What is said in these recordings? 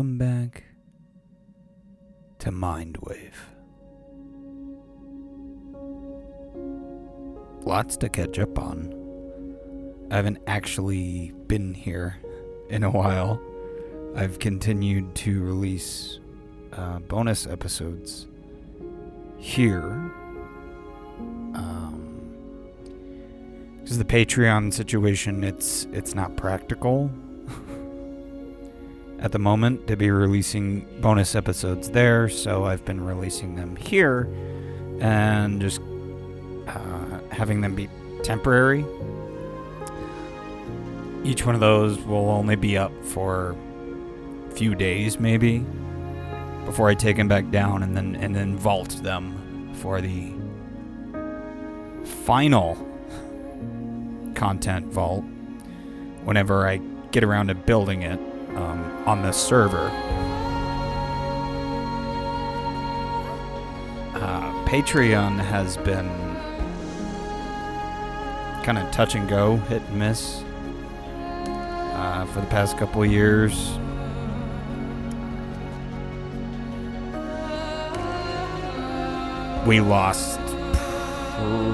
welcome back to Mindwave. Lots to catch up on. I haven't actually been here in a while. I've continued to release uh, bonus episodes here. Um, because the Patreon situation, it's it's not practical at the moment to be releasing bonus episodes there, so I've been releasing them here and just uh, having them be temporary. Each one of those will only be up for a few days, maybe, before I take them back down and then and then vault them for the final content vault whenever I get around to building it um, on the server. Uh, Patreon has been kind of touch and go, hit and miss uh, for the past couple years. We lost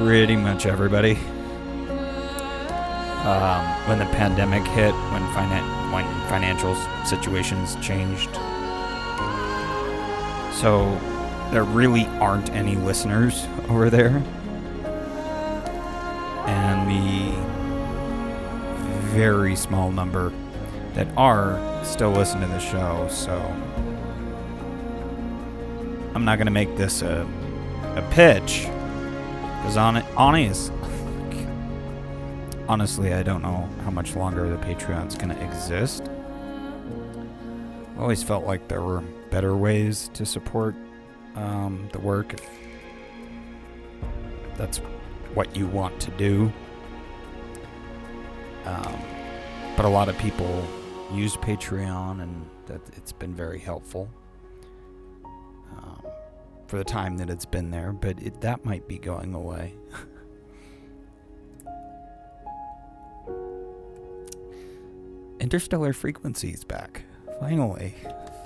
pretty much everybody um, when the pandemic hit, when finan- financial situations changed. So there really aren't any listeners over there, and the very small number that are still listen to the show. So I'm not gonna make this a a pitch because on it, honest honestly, I don't know how much longer the Patreon's going to exist. I always felt like there were better ways to support um, the work if that's what you want to do. Um, but a lot of people use Patreon, and that it's been very helpful um, for the time that it's been there. But it, that might be going away. Interstellar Frequencies back. Finally.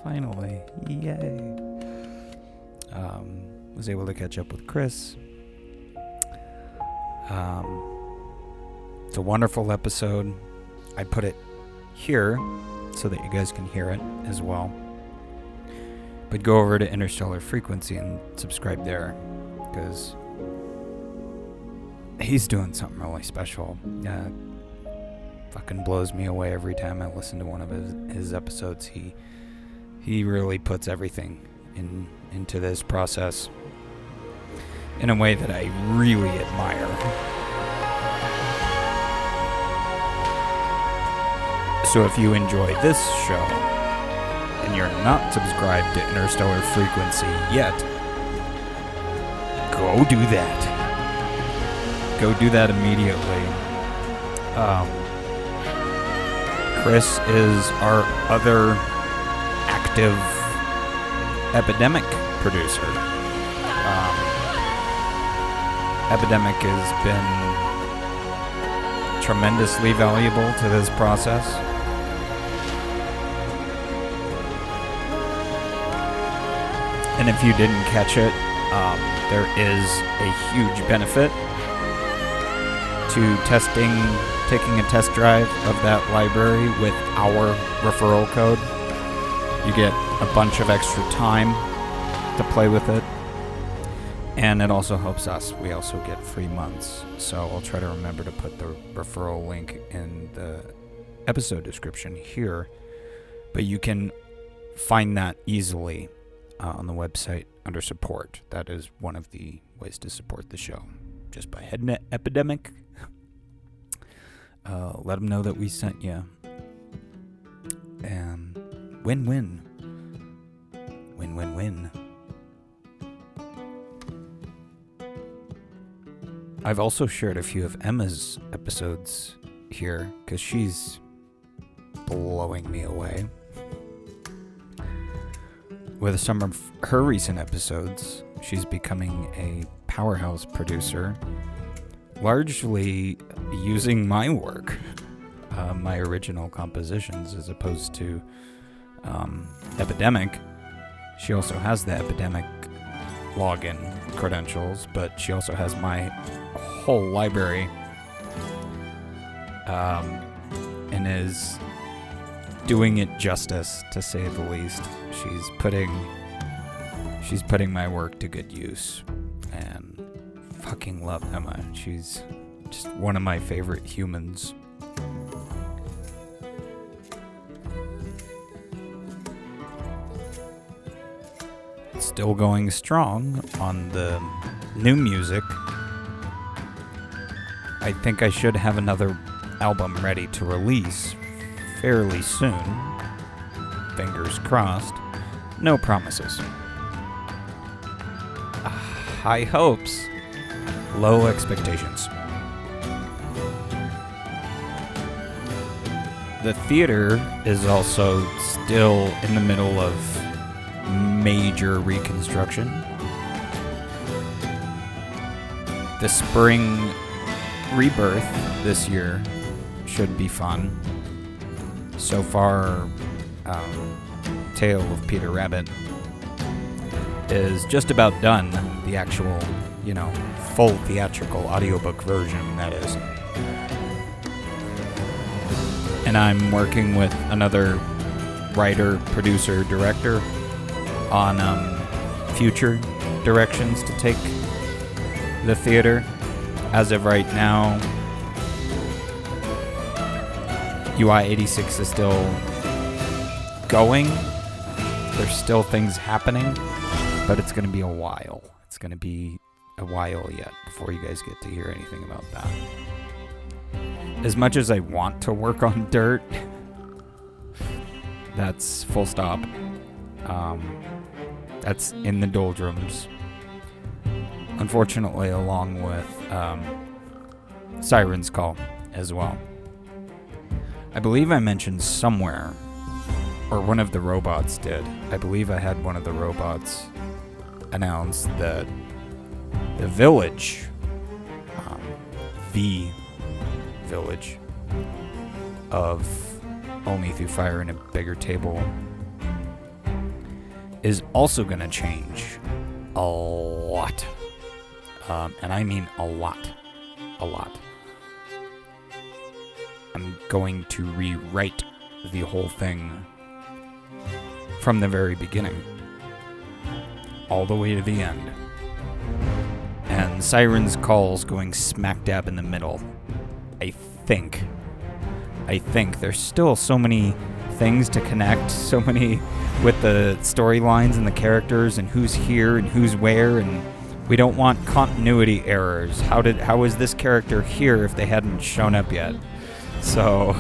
Finally. Yay. Um, was able to catch up with Chris. Um, it's a wonderful episode. I put it here so that you guys can hear it as well. But go over to Interstellar Frequency and subscribe there because he's doing something really special. Uh, fucking blows me away every time I listen to one of his, his episodes. He he really puts everything in into this process in a way that I really admire. So if you enjoy this show and you're not subscribed to Interstellar Frequency yet, go do that. Go do that immediately. Um, Chris is our other active epidemic producer. Um, epidemic has been tremendously valuable to this process. And if you didn't catch it, um, there is a huge benefit to testing taking a test drive of that library with our referral code. You get a bunch of extra time to play with it. And it also helps us. We also get free months. So I'll try to remember to put the referral link in the episode description here. But you can find that easily uh, on the website under support. That is one of the ways to support the show. Just by heading to Epidemic uh, let them know that we sent you. And win win. Win win win. I've also shared a few of Emma's episodes here because she's blowing me away. With some of her recent episodes, she's becoming a powerhouse producer largely using my work, uh, my original compositions, as opposed to um, Epidemic, she also has the Epidemic login credentials, but she also has my whole library um, and is doing it justice to say the least. She's putting she's putting my work to good use and fucking love Emma. She's just one of my favorite humans. Still going strong on the new music. I think I should have another album ready to release fairly soon. Fingers crossed. No promises. Ah, high hopes, low expectations. The theater is also still in the middle of major reconstruction. The spring rebirth this year should be fun. So far, um, Tale of Peter Rabbit is just about done. The actual, you know, full theatrical audiobook version, that is. And I'm working with another writer, producer, director on um, future directions to take the theater. As of right now, UI 86 is still going. There's still things happening, but it's going to be a while. It's going to be a while yet before you guys get to hear anything about that. As much as I want to work on dirt, that's full stop. Um, that's in the doldrums. Unfortunately, along with um, Siren's Call as well. I believe I mentioned somewhere, or one of the robots did. I believe I had one of the robots announce that the village, um, the village of Only Through Fire and a Bigger Table, is also going to change a lot. Um, and I mean a lot. A lot. I'm going to rewrite the whole thing from the very beginning, all the way to the end. And Siren's Call's going smack dab in the middle. I think. I think there's still so many things to connect, so many with the storylines and the characters and who's here and who's where and we don't want continuity errors. How did how is this character here if they hadn't shown up yet? So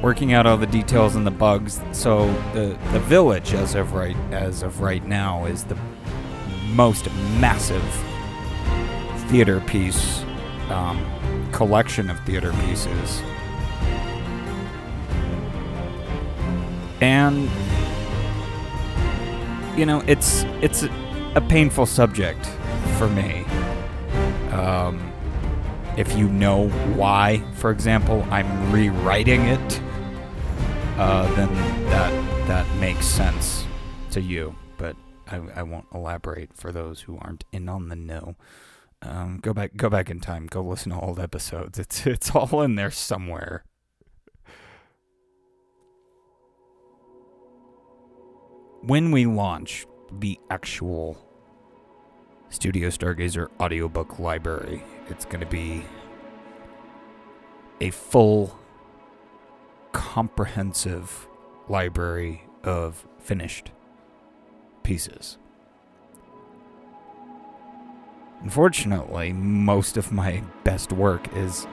working out all the details and the bugs. So the the village as of right as of right now is the most massive theater piece um, collection of theater pieces. And you know, it's it's a painful subject for me. Um, if you know why, for example, I'm rewriting it, uh, then that that makes sense to you. But I, I won't elaborate for those who aren't in on the know. Um, go back, go back in time. Go listen to old episodes. It's it's all in there somewhere. When we launch the actual Studio Stargazer audiobook library. It's going to be a full, comprehensive library of finished pieces. Unfortunately, most of my best work is,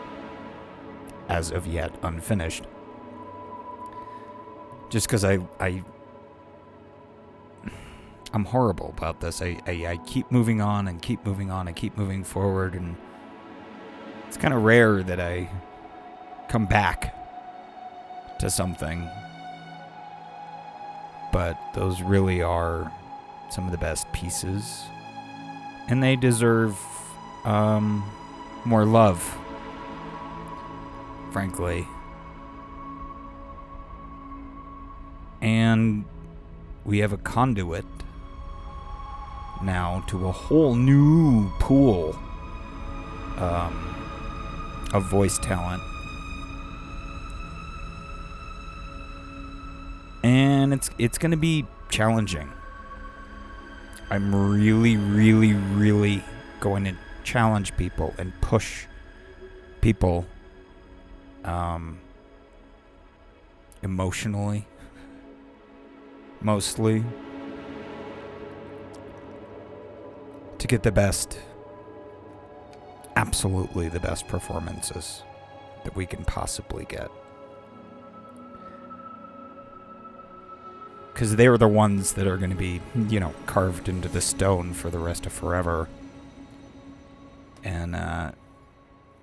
as of yet, unfinished. Just because I, I I'm horrible about this. I, I, I keep moving on and keep moving on and keep moving forward, and it's kind of rare that I come back to something. But those really are some of the best pieces, and they deserve um, more love, frankly. And we have a conduit now to a whole new pool um, of voice talent. And it's it's going to be challenging. I'm really really really going to challenge people and push people um, emotionally mostly to get the best absolutely the best performances that we can possibly get because they're the ones that are going to be you know carved into the stone for the rest of forever and uh,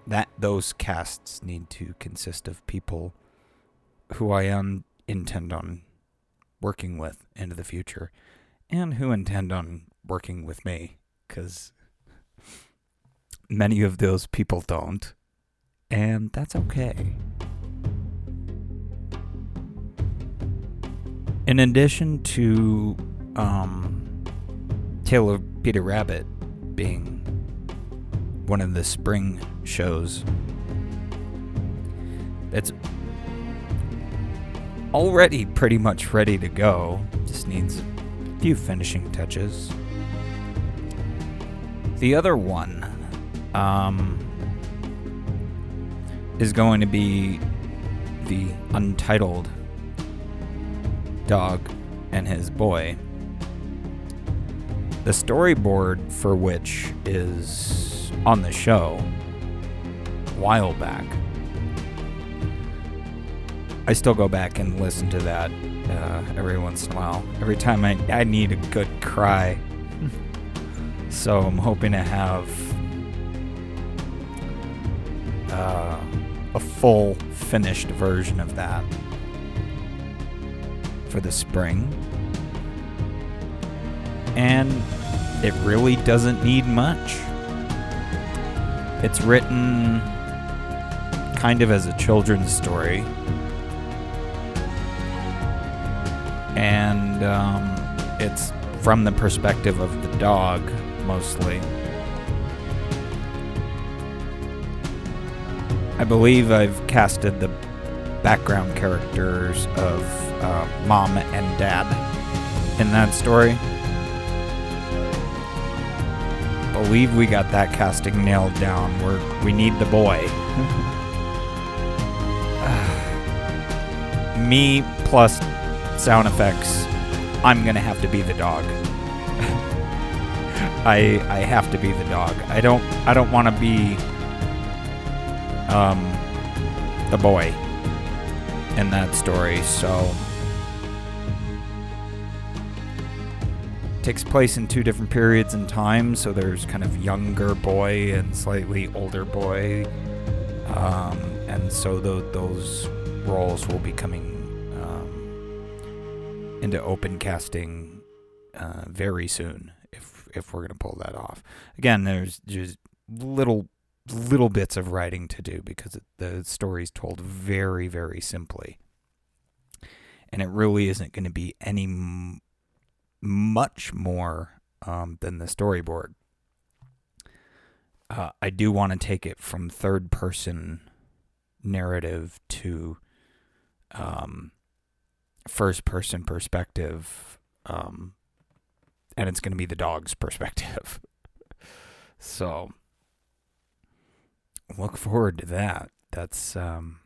that those casts need to consist of people who I un- intend on working with into the future, and who intend on working with me, because many of those people don't, and that's okay. In addition to um, Tale of Peter Rabbit being one of the spring shows. It's already pretty much ready to go. Just needs a few finishing touches. The other one um, is going to be the untitled dog and his boy. The storyboard for which is on the show a while back. I still go back and listen to that uh, every once in a while. Every time I, I need a good cry. so I'm hoping to have uh, a full finished version of that for the spring. And it really doesn't need much. It's written kind of as a children's story. And um, it's from the perspective of the dog, mostly. I believe I've casted the background characters of uh, mom and dad in that story believe we got that casting nailed down. We're, we need the boy. Me plus sound effects. I'm gonna have to be the dog. I I have to be the dog. I don't I don't want to be um the boy in that story. So takes place in two different periods in time. So there's kind of younger boy and slightly older boy, um, and so th- those roles will be coming um, into open casting uh, very soon. If if we're gonna pull that off, again, there's just little little bits of writing to do because the story's told very very simply and it really isn't going to be any much more um, than the storyboard. Uh, I do want to take it from third person narrative to um, first person perspective. Um, and it's going to be the dog's perspective. so look forward to that. That's um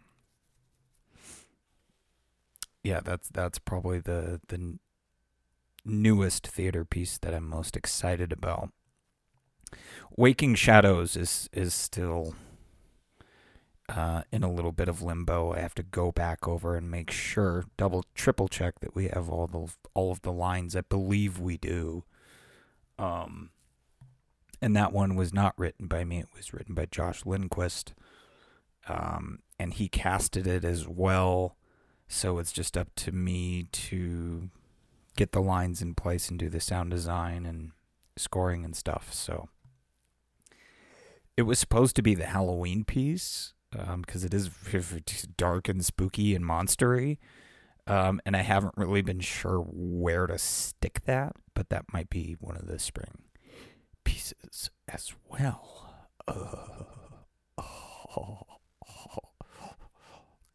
yeah, that's that's probably the the newest theater piece that I'm most excited about. Waking Shadows is is still uh, in a little bit of limbo. I have to go back over and make sure, double, triple check that we have all the all of the lines. I believe we do. Um, and that one was not written by me. It was written by Josh Lindquist. Um, and he casted it as well. So it's just up to me to get the lines in place and do the sound design and scoring and stuff. So it was supposed to be the Halloween piece because um, it is dark and spooky and monstery. Um, and I haven't really been sure where to stick that, but that might be one of the spring pieces as well. Uh, oh,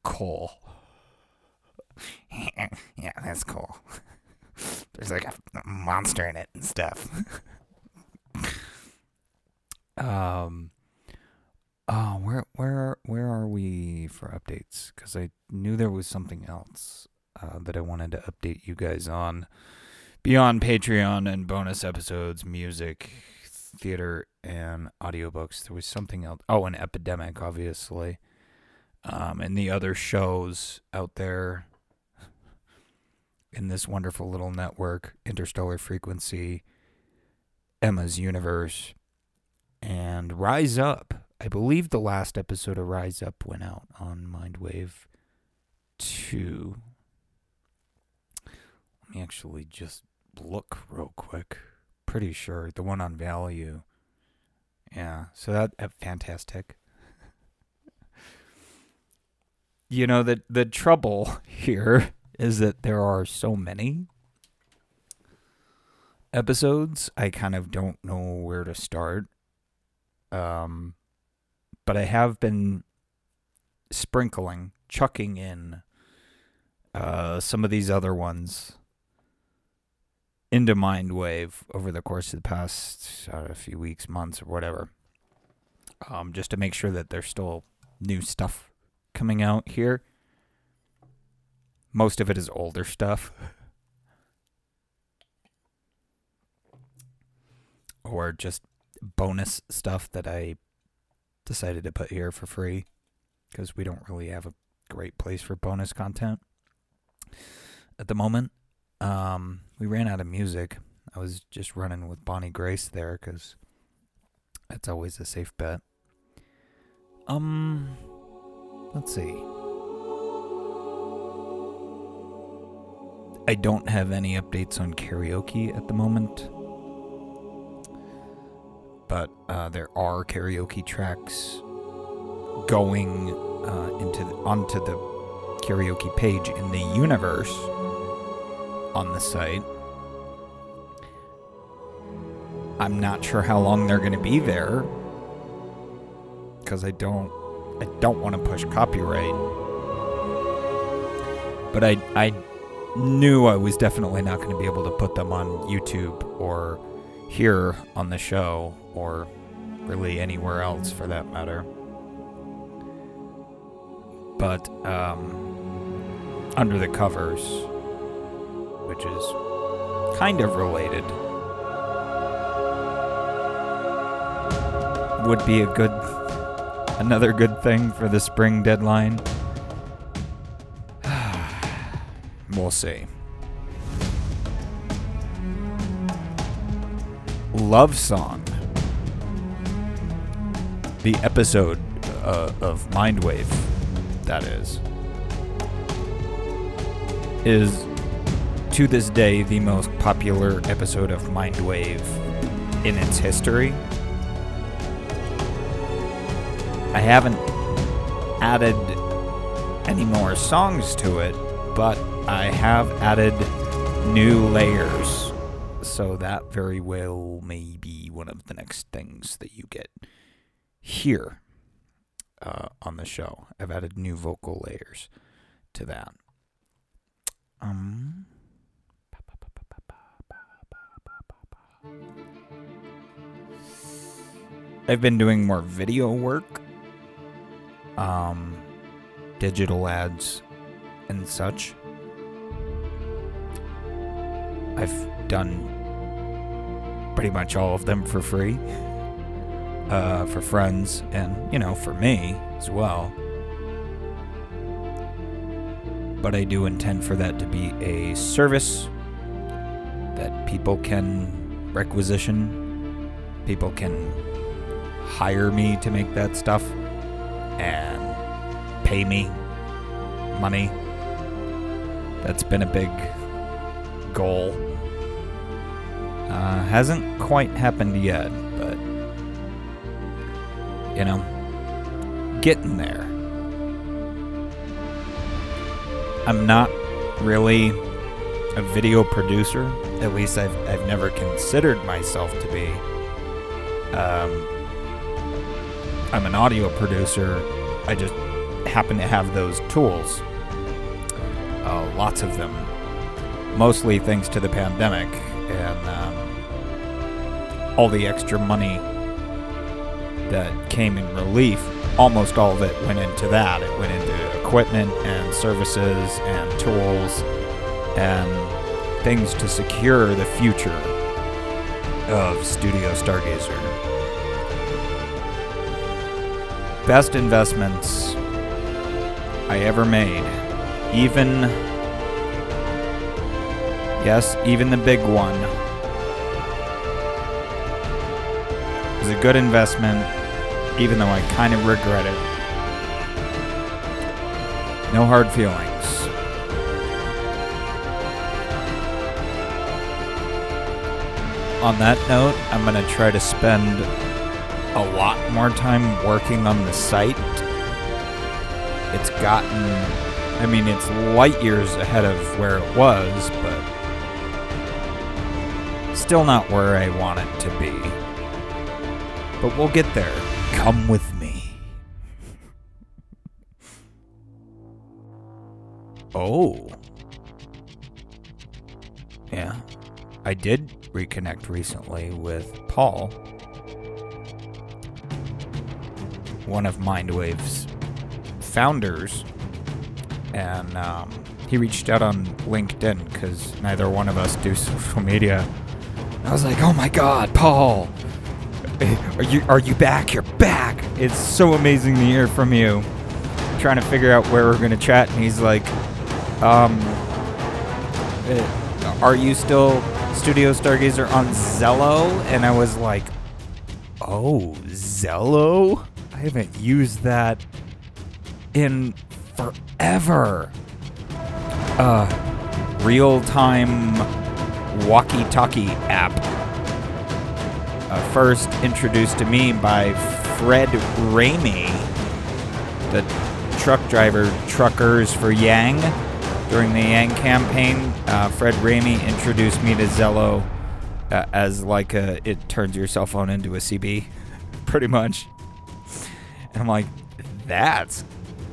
cool. yeah, that's cool. There's like a monster in it and stuff. um. Oh, where where where are we for updates? Because I knew there was something else uh, that I wanted to update you guys on beyond Patreon and bonus episodes, music, theater, and audiobooks. There was something else. Oh, an epidemic, obviously. Um, and the other shows out there in this wonderful little network, Interstellar Frequency, Emma's Universe, and Rise Up. I believe the last episode of Rise Up went out on Mindwave 2. Let me actually just look real quick. Pretty sure the one on Value. Yeah, so that, that fantastic. you know the the trouble here is that there are so many episodes. I kind of don't know where to start. Um, but I have been sprinkling, chucking in uh, some of these other ones into Mindwave over the course of the past uh, few weeks, months, or whatever, um, just to make sure that there's still new stuff coming out here. Most of it is older stuff. or just bonus stuff that I decided to put here for free because we don't really have a great place for bonus content at the moment. Um, we ran out of music. I was just running with Bonnie Grace there because that's always a safe bet. Um, let's see. I don't have any updates on karaoke at the moment, but uh, there are karaoke tracks going uh, into the, onto the karaoke page in the universe on the site. I'm not sure how long they're going to be there because I don't I don't want to push copyright. But I I knew I was definitely not going to be able to put them on YouTube or here on the show or really anywhere else for that matter. But um, under the covers, which is kind of related, would be a good another good thing for the spring deadline. We'll see. Love Song. The episode uh, of Mindwave, that is, is to this day the most popular episode of Mindwave in its history. I haven't added any more songs to it, but I have added new layers. So that very well may be one of the next things that you get here uh, on the show. I've added new vocal layers to that. Um. I've been doing more video work, um, digital ads, and such. I've done pretty much all of them for free uh, for friends and, you know, for me as well. But I do intend for that to be a service that people can requisition, people can hire me to make that stuff and pay me money. That's been a big goal. Uh, hasn't quite happened yet, but you know, getting there. I'm not really a video producer. At least I've I've never considered myself to be. Um, I'm an audio producer. I just happen to have those tools. Uh, lots of them. Mostly thanks to the pandemic and um, all the extra money that came in relief. Almost all of it went into that. It went into equipment and services and tools and things to secure the future of Studio Stargazer. Best investments I ever made. Even, yes, even the big one was a good investment, even though I kind of regret it. No hard feelings. On that note, I'm going to try to spend a lot more time working on the site. It's gotten, I mean, it's light years ahead of where it was, but still not where I want it to be. But we'll get there. Come with me. Oh. Yeah. I did reconnect recently with Paul, one of Mindwave's founders, and um, he reached out on LinkedIn because neither one of us do social media. I was like, "Oh my God, Paul, are you are you back? You're back! It's so amazing to hear from you." Trying to figure out where we're gonna chat, and he's like, "Um, uh, are you still Studio Stargazer on Zello?" And I was like, "Oh, Zello? I haven't used that in forever." Uh, real-time walkie-talkie app uh, first introduced to me by Fred Ramey, the truck driver truckers for Yang during the Yang campaign. Uh, Fred Ramey introduced me to Zello uh, as like a it turns your cell phone into a CB, pretty much. And I'm like, that's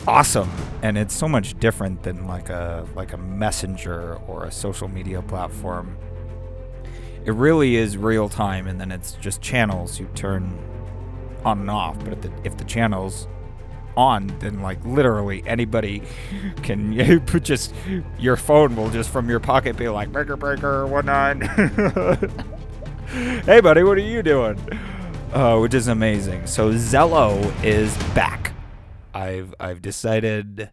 awesome, and it's so much different than like a like a messenger or a social media platform it really is real time, and then it's just channels you turn on and off. But if the, if the channel's on, then like literally anybody can you put just your phone will just from your pocket be like breaker breaker one nine. hey buddy, what are you doing? Uh, which is amazing. So Zello is back. I've I've decided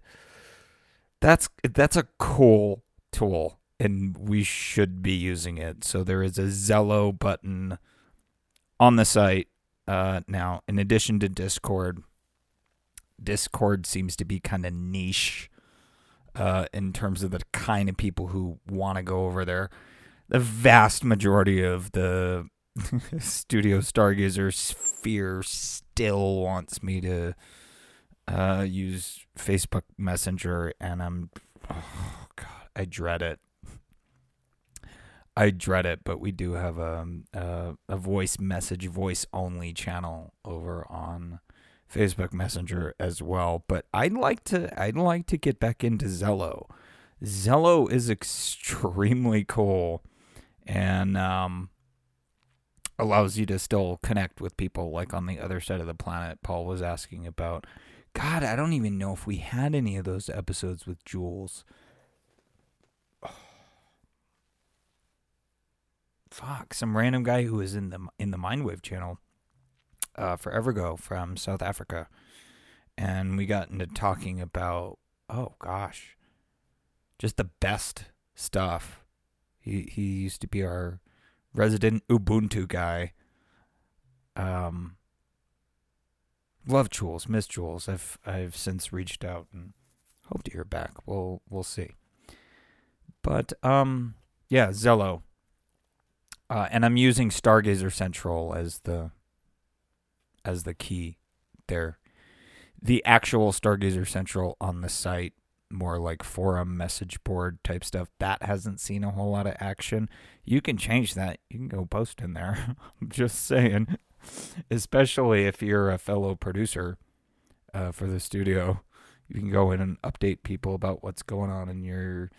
that's that's a cool tool and we should be using it. So there is a Zello button on the site uh, now. In addition to Discord, Discord seems to be kind of niche uh, in terms of the kind of people who want to go over there. The vast majority of the Studio Stargazer sphere still wants me to uh, use Facebook Messenger, and I'm, oh god, I dread it. I dread it, but we do have a, a, a voice message, voice only channel over on Facebook Messenger as well. But I'd like to I'd like to get back into Zello. Zello is extremely cool and um, allows you to still connect with people like on the other side of the planet. Paul was asking about. God, I don't even know if we had any of those episodes with Jules. Fuck some random guy who was in the in the Mindwave channel uh, forever ago from South Africa, and we got into talking about oh gosh, just the best stuff. He he used to be our resident Ubuntu guy. Um, love Jules, miss Jules. I've I've since reached out and hope to hear back. We'll we'll see. But um, yeah, Zello uh, and I'm using Stargazer Central as the as the key there. The actual Stargazer Central on the site more like forum message board type stuff. That hasn't seen a whole lot of action. You can change that. You can go post in there. I'm just saying, especially if you're a fellow producer uh, for the studio, you can go in and update people about what's going on in your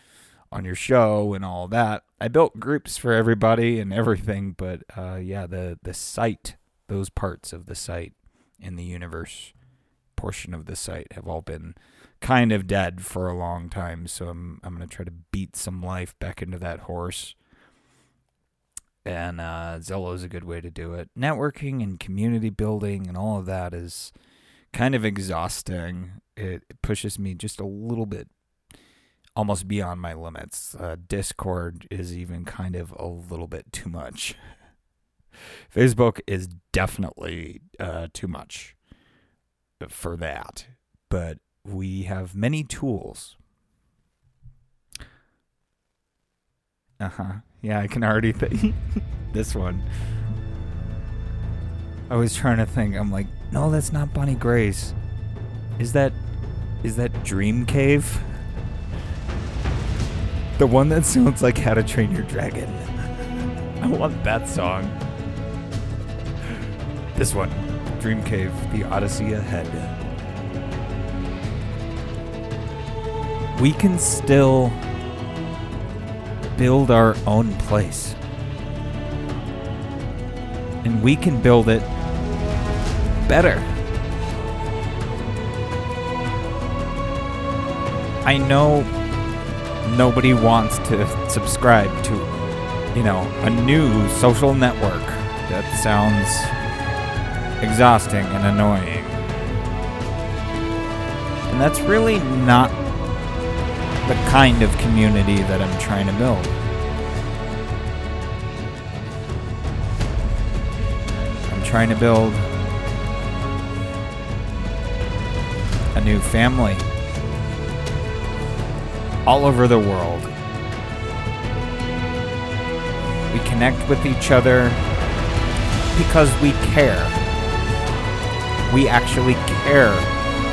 on your show and all that. I built groups for everybody and everything, but uh, yeah, the the site, those parts of the site in the universe portion of the site have all been kind of dead for a long time. So I'm I'm gonna try to beat some life back into that horse. And uh, Zello is a good way to do it. Networking and community building and all of that is kind of exhausting. It, it pushes me just a little bit almost beyond my limits. Uh, Discord is even kind of a little bit too much. Facebook is definitely uh, too much for that, but we have many tools. Uh huh. Yeah, I can already think this one. I was trying to think. I'm like, no, that's not Bonnie Grace. Is that is that Dream Cave? The one that sounds like How to Train Your Dragon. I want that song. This one, Dream Cave, The Odyssey Ahead. We can still build our own place. And we can build it better. I know nobody wants to subscribe to, you know, a new social network. That sounds exhausting and annoying. And that's really not the kind of community that I'm trying to build. I'm trying to build a new family all over the world. We connect with each other because we care. We actually care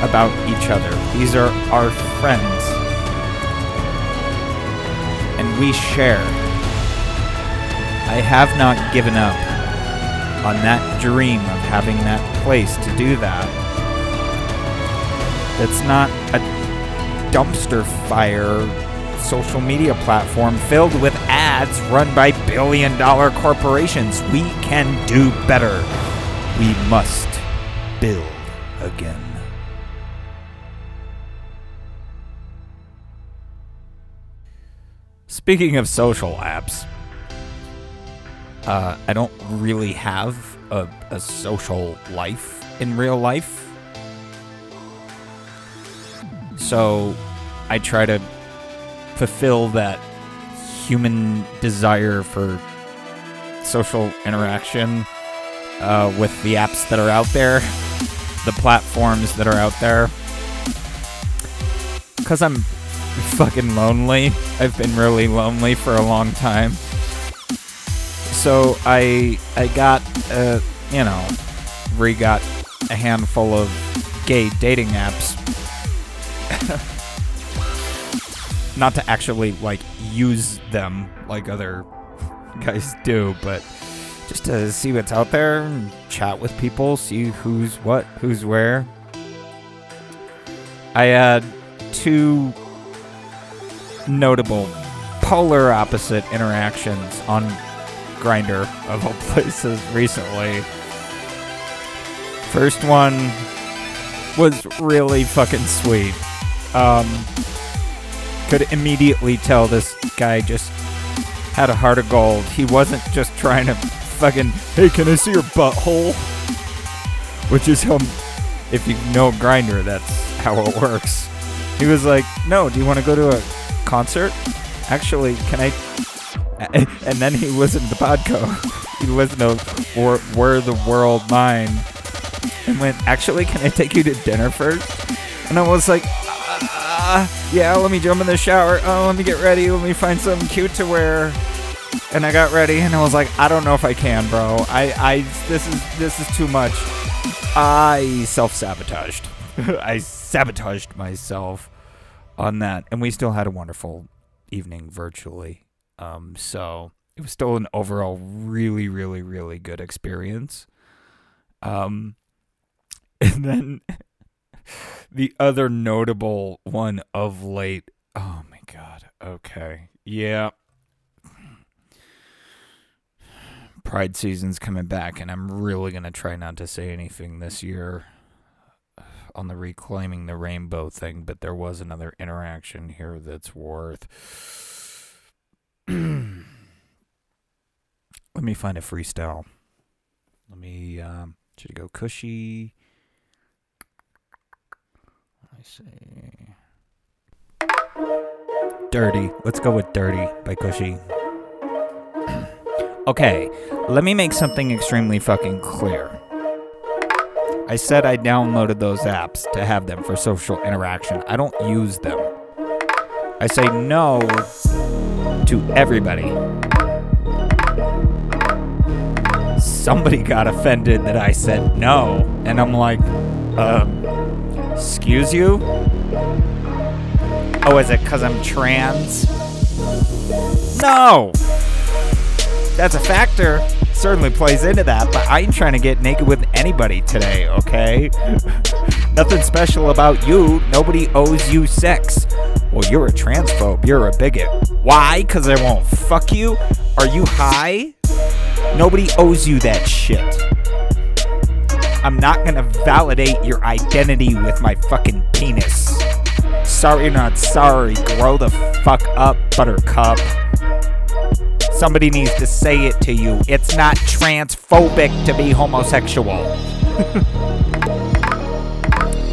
about each other. These are our friends. And we share. I have not given up on that dream of having that place to do that. That's not a dumpster fire social media platform filled with ads run by billion dollar corporations. We can do better. We must build again. Speaking of social apps, uh, I don't really have a, a social life in real life. So I try to fulfill that human desire for social interaction uh, with the apps that are out there, the platforms that are out there. Because I'm fucking lonely. I've been really lonely for a long time. So I I got uh you know re got a handful of gay dating apps not to actually like use them like other guys do, but just to see what's out there chat with people, see who's what, who's where. I had two notable polar opposite interactions on Grindr of all places recently. First one was really fucking sweet. Um, could immediately tell this guy just had a heart of gold. He wasn't just trying to fucking, hey, can I see your butthole? Which is how, if you know Grindr, that's how it works. He was like, no, do you want to go to a concert? Actually, can I? And then he listened to podcast. he listened to Were the World Mine and went, actually, can I take you to dinner first? And I was like, uh, yeah, let me jump in the shower. Oh, let me get ready. Let me find something cute to wear. And I got ready, and I was like, I don't know if I can, bro. I, I, this is, this is too much. I self sabotaged. I sabotaged myself on that, and we still had a wonderful evening virtually. Um, so it was still an overall really, really, really good experience. Um, and then the other notable one of late. Oh my god. Okay. Yeah. Pride season's coming back, and I'm really gonna try not to say anything this year on the reclaiming the rainbow thing, but there was another interaction here that's worth. Let me find a freestyle. Let me um, should I go cushy? See. Dirty. Let's go with Dirty by Cushy. okay, let me make something extremely fucking clear. I said I downloaded those apps to have them for social interaction. I don't use them. I say no to everybody. Somebody got offended that I said no, and I'm like, um, excuse you? Oh, is it because I'm trans? No! That's a factor certainly plays into that, but I ain't trying to get naked with anybody today, okay? Nothing special about you. Nobody owes you sex. Well, you're a transphobe. You're a bigot. Why? Because I won't fuck you? Are you high? Nobody owes you that shit. I'm not gonna validate your identity with my fucking penis. Sorry, not sorry. Grow the fuck up, buttercup. Somebody needs to say it to you. It's not transphobic to be homosexual.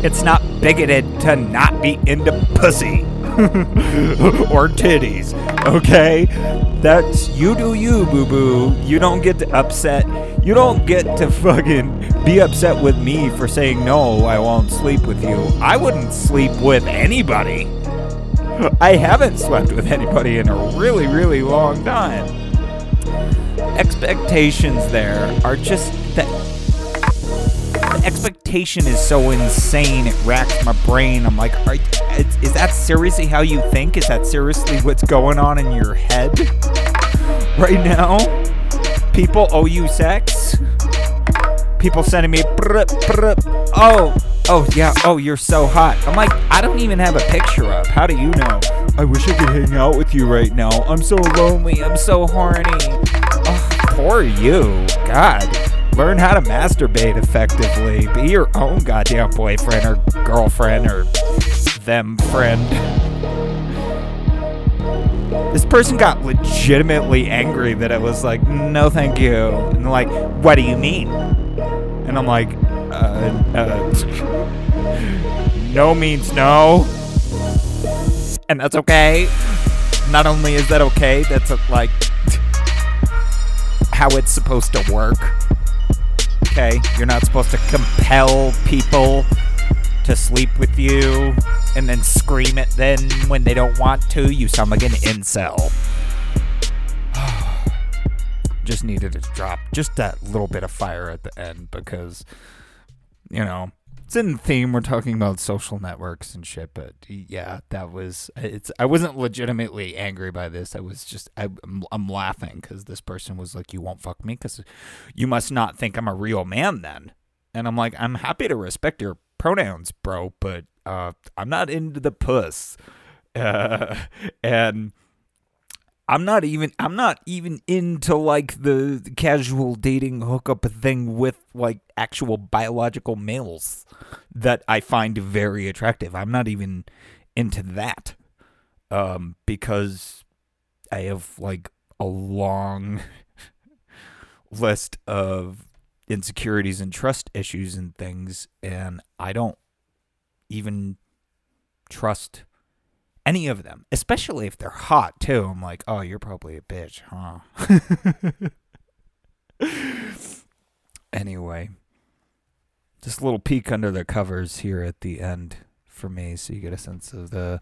it's not bigoted to not be into pussy or titties. Okay? That's you do you, boo boo. You don't get to upset. You don't get to fucking be upset with me for saying no, I won't sleep with you. I wouldn't sleep with anybody. I haven't slept with anybody in a really, really long time. Expectations there are just that. The expectation is so insane, it racks my brain. I'm like, are, is, is that seriously how you think? Is that seriously what's going on in your head right now? People owe you sex? People sending me, oh, oh yeah, oh you're so hot. I'm like, I don't even have a picture up. How do you know? I wish I could hang out with you right now. I'm so lonely. I'm so horny. Oh, poor you. God. Learn how to masturbate effectively. Be your own goddamn boyfriend or girlfriend or them friend. This person got legitimately angry that I was like, no, thank you. And like, what do you mean? And I'm like, uh, uh, no means no. And that's okay. Not only is that okay, that's like how it's supposed to work. Okay? You're not supposed to compel people to sleep with you and then scream at them when they don't want to. You sound like an incel. just needed to drop just that little bit of fire at the end because, you know, it's in the theme. We're talking about social networks and shit, but yeah, that was it's. I wasn't legitimately angry by this. I was just I, I'm, I'm laughing because this person was like, "You won't fuck me because you must not think I'm a real man then." And I'm like, I'm happy to respect your pronouns, bro, but uh, I'm not into the puss. Uh, and I'm not even I'm not even into like the casual dating hookup thing with like actual biological males that I find very attractive. I'm not even into that. Um because I have like a long list of insecurities and trust issues and things and I don't even trust any of them, especially if they're hot too. I'm like, oh, you're probably a bitch, huh? anyway, just a little peek under the covers here at the end for me, so you get a sense of the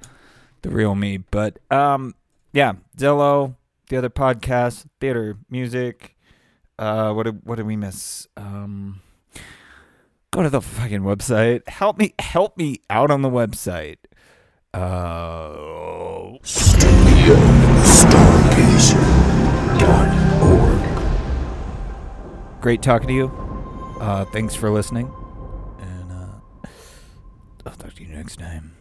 the real me. But um, yeah, Zillow, the other podcast, theater, music. Uh, what did what did we miss? Um, go to the fucking website. Help me help me out on the website. Uh, Studio Stargazer.org. Great talking to you. Uh, thanks for listening, and uh, I'll talk to you next time.